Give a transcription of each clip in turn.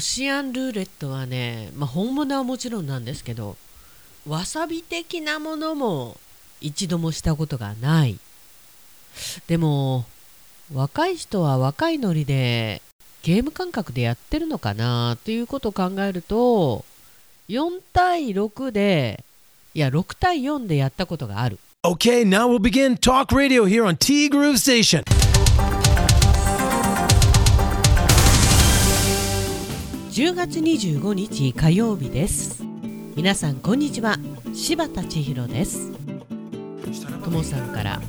シアンルーレットはね、まあ、本物はもちろんなんですけどわさび的なものも一度もしたことがないでも若い人は若いノリでゲーム感覚でやってるのかなっていうことを考えると4対6でいや6対4でやったことがある OK now we'll begin Talk Radio here on T Groove Station. 10月25日火曜日です。皆さんこんにちは。柴田千尋です。ともさんから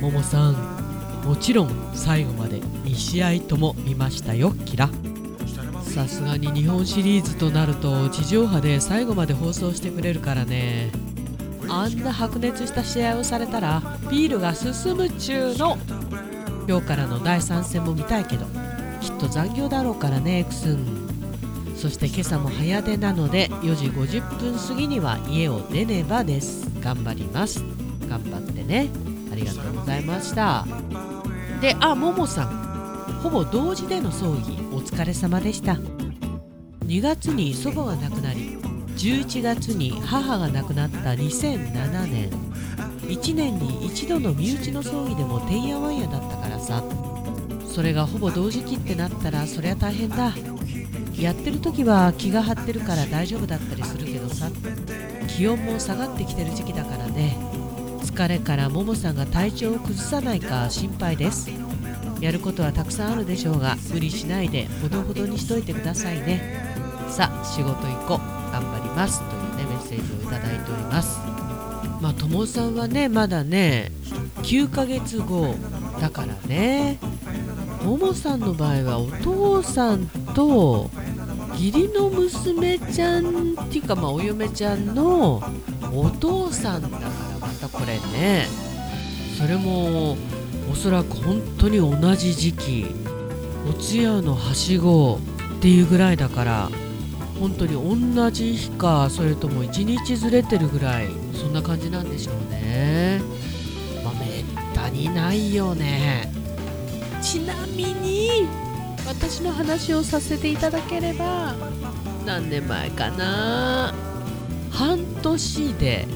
ももさんもちろん最後まで2試合とも見ましたよキラ。さすがに日本シリーズとなると地上波で最後まで放送してくれるからね。あんな白熱した試合をされたらビールが進む中の。今日からの第3戦も見たいけどきっと残業だろうからねエクスンそして今朝も早出なので4時50分過ぎには家を出ねばです。頑張ります。頑張ってね。ありがとうございました。であももさん。ほぼ同時での葬儀お疲れ様でした。2月に祖母が亡くなり11月に母が亡くなった2007年。1年に一度の身内の葬儀でもてんやわんやだったからさ。それがほぼ同時期ってなったらそりゃ大変だ。やってる時は気が張ってるから大丈夫だったりするけどさ。気温も下がってきてる時期だからね。疲れからももさんが体調を崩さないか心配です。やることはたくさんあるでしょうが無理しないでほどほどにしといてくださいね。さあ仕事行こう。頑張ります。というねメッセージをいただいております。まあともさんはねまだね9ヶ月後だからね。ももさんの場合はお父さんと義理の娘ちゃんっていうかまあお嫁ちゃんのお父さんだからまたこれね。それもおそらく本当に同じ時期お通夜のはしごっていうぐらいだから本当に同じ日かそれとも1日ずれてるぐらいそんな感じなんでしょうね。まあめったにないよね。ちなみに私の話をさせていただければ何年前かな。半年で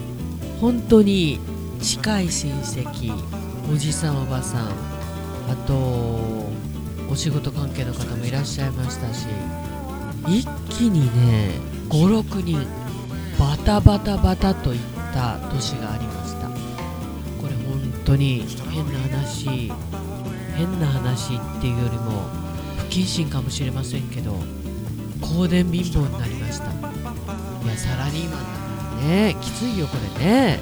本当に近い親戚おじさんおばさんあとお仕事関係の方もいらっしゃいましたし一気にね56人バタバタバタといった年がありました。これ本当に変な話。変な話っていうよりも不謹慎かもしれませんけど香典貧乏になりました。いやサラリーマンだからね。きついよこれね。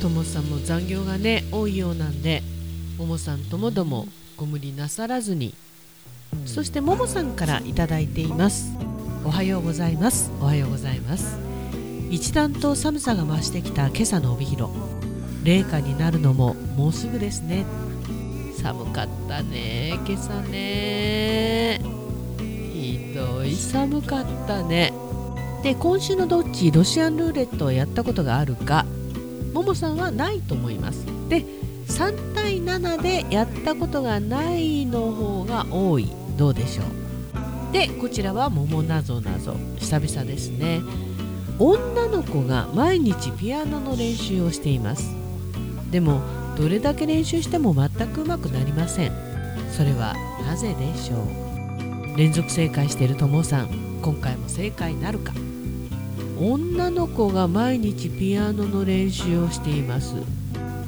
ともさんも残業がね多いようなんでももさんともどもご無理なさらずに。そしてももさんからいただいています。おはようございます。おはようございます。一段と寒さが増してきた今朝の帯広。冷夏になるのももうすぐですね寒かったね。今朝ね。ひどい寒かったね。で今週のどっちロシアンルーレットをやったことがあるか。ももさんはないと思います。で3対7でやったことがないの方が多い。どうでしょう。でこちらは桃なぞなぞ。久々ですね。女の子が毎日ピアノの練習をしています。でもどれだけ練習しても全くうまくなりません。それはなぜでしょう？連続正解しているともさん今回も正解なるか？女の子が毎日ピアノの練習をしています。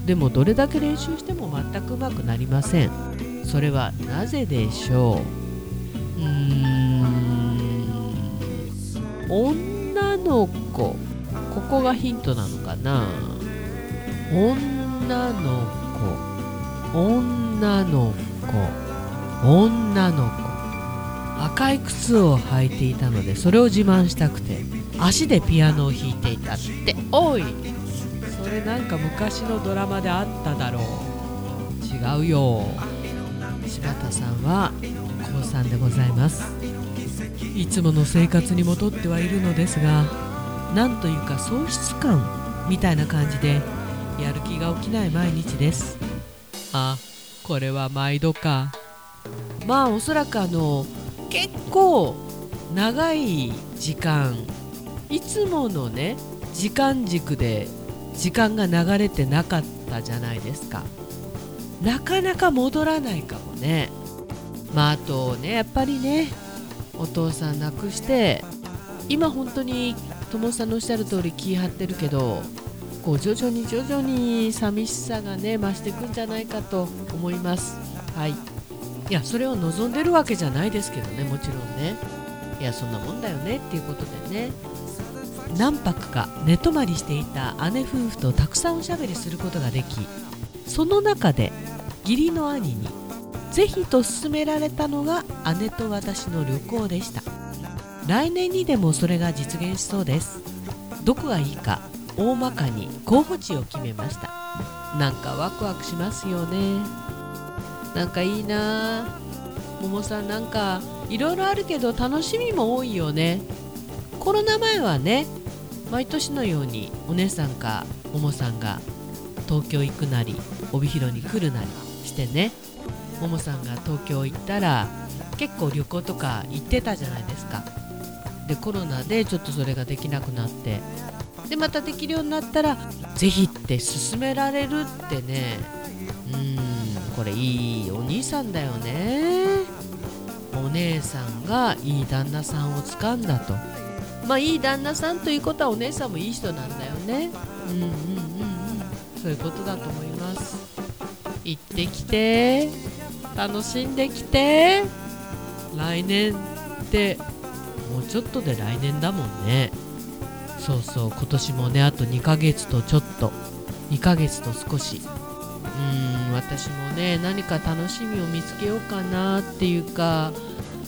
でもどれだけ練習しても全くうまくなりません。それはなぜでしょう？うーん。女の子。ここがヒントなのかな？女の子。女の子。女の子。赤い靴を履いていたのでそれを自慢したくて足でピアノを弾いていたって。おい！それなんか昔のドラマであっただろう。違うよ。柴田さんは高3でございます。いつもの生活に戻ってはいるのですがなんというか喪失感みたいな感じでやる気が起きない毎日です。あこれは毎度か。まあおそらくあの結構長い時間いつものね時間軸で時間が流れてなかったじゃないですか。なかなか戻らないかもね。まああとねやっぱりねお父さん亡くして今本当に友さんのおっしゃる通り気張ってるけどこう徐々に徐々に寂しさがね増していくんじゃないかと思います。はい。いやそれを望んでるわけじゃないですけどねもちろんね。いやそんなもんだよねっていうことでね。何泊か寝泊まりしていた姉夫婦とたくさんおしゃべりすることができその中で義理の兄にぜひと勧められたのが姉と私の旅行でした。来年にでもそれが実現しそうです。どこがいいか大まかに候補地を決めました。なんかワクワクしますよね。なんかいいな。桃さんなんかいろいろあるけど楽しみも多いよね。コロナ前はね毎年のようにお姉さんか桃さんが東京行くなり帯広に来るなりしてねももさんが東京行ったら結構旅行とか行ってたじゃないですか。でコロナでちょっとそれができなくなってでまたできるようになったらぜひって勧められるってね。うんこれいいお兄さんだよね。お姉さんがいい旦那さんを掴んだと。まあいい旦那さんということはお姉さんもいい人なんだよね。うんうんうんうん。そういうことだと思います。行ってきて。楽しんできて。来年ってもうちょっとで来年だもんね。そうそう今年もねあと2ヶ月とちょっと。2ヶ月と少し。うん私もね何か楽しみを見つけようかなっていうか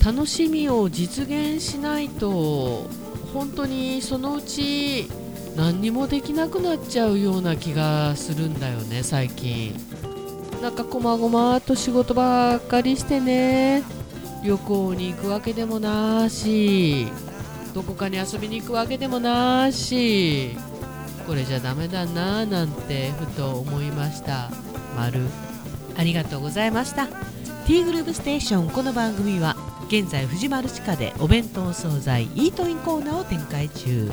楽しみを実現しないと本当にそのうち何にもできなくなっちゃうような気がするんだよね最近。なんかこまごまと仕事ばっかりしてね旅行に行くわけでもなし。どこかに遊びに行くわけでもなし。これじゃダメだななんてふと思いました。丸ありがとうございました。T グループステーション。この番組は現在藤丸地下でお弁当惣菜イートインコーナーを展開中。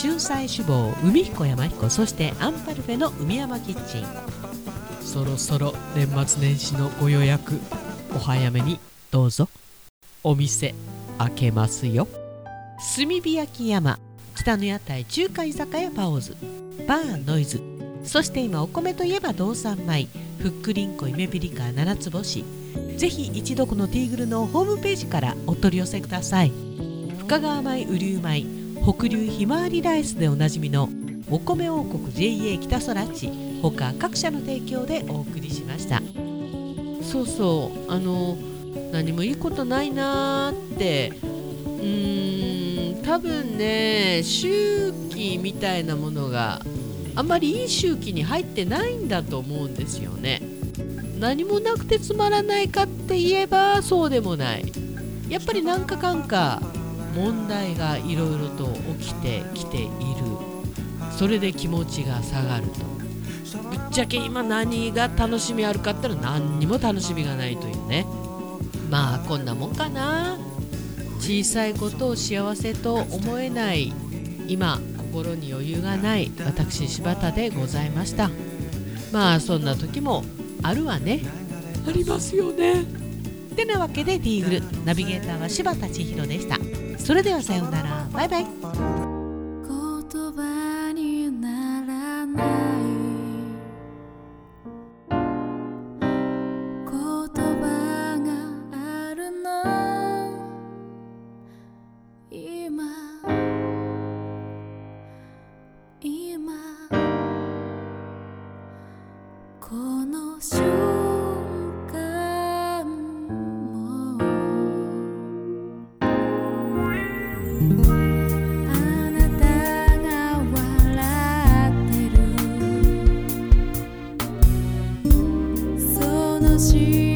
春菜志望海彦山彦そしてアンパルフェの海山キッチン。そろそろ年末年始のご予約。お早めにどうぞ。お店開けますよ炭火焼き山北の屋台中華居酒屋パオズバーノイズそして今お米といえば道産米ふっくりんこイメピリカ七つ星。ぜひ一度このティーグルのホームページからお取り寄せください。深川米雨竜米北流ひまわりライスでおなじみのお米王国 JA 北空地他各社の提供でお送りしました。そうそうあの何もいいことないなーってうん多分ね周期みたいなものがあんまりいい周期に入ってないんだと思うんですよね。何もなくてつまらないかって言えばそうでもない。やっぱりなんかかんか問題がいろいろと起きてきている。それで気持ちが下がると。ぶっちゃけ今何が楽しみあるかって言ったら何にも楽しみがないというね。まあこんなもんかな。小さいことを幸せと思えない今心に余裕がない私柴田でございました。まあそんな時もあるわね。ありますよね。てなわけで D グル。ナビゲーターは柴田千尋でした。それではさようなら。バイバイ自己。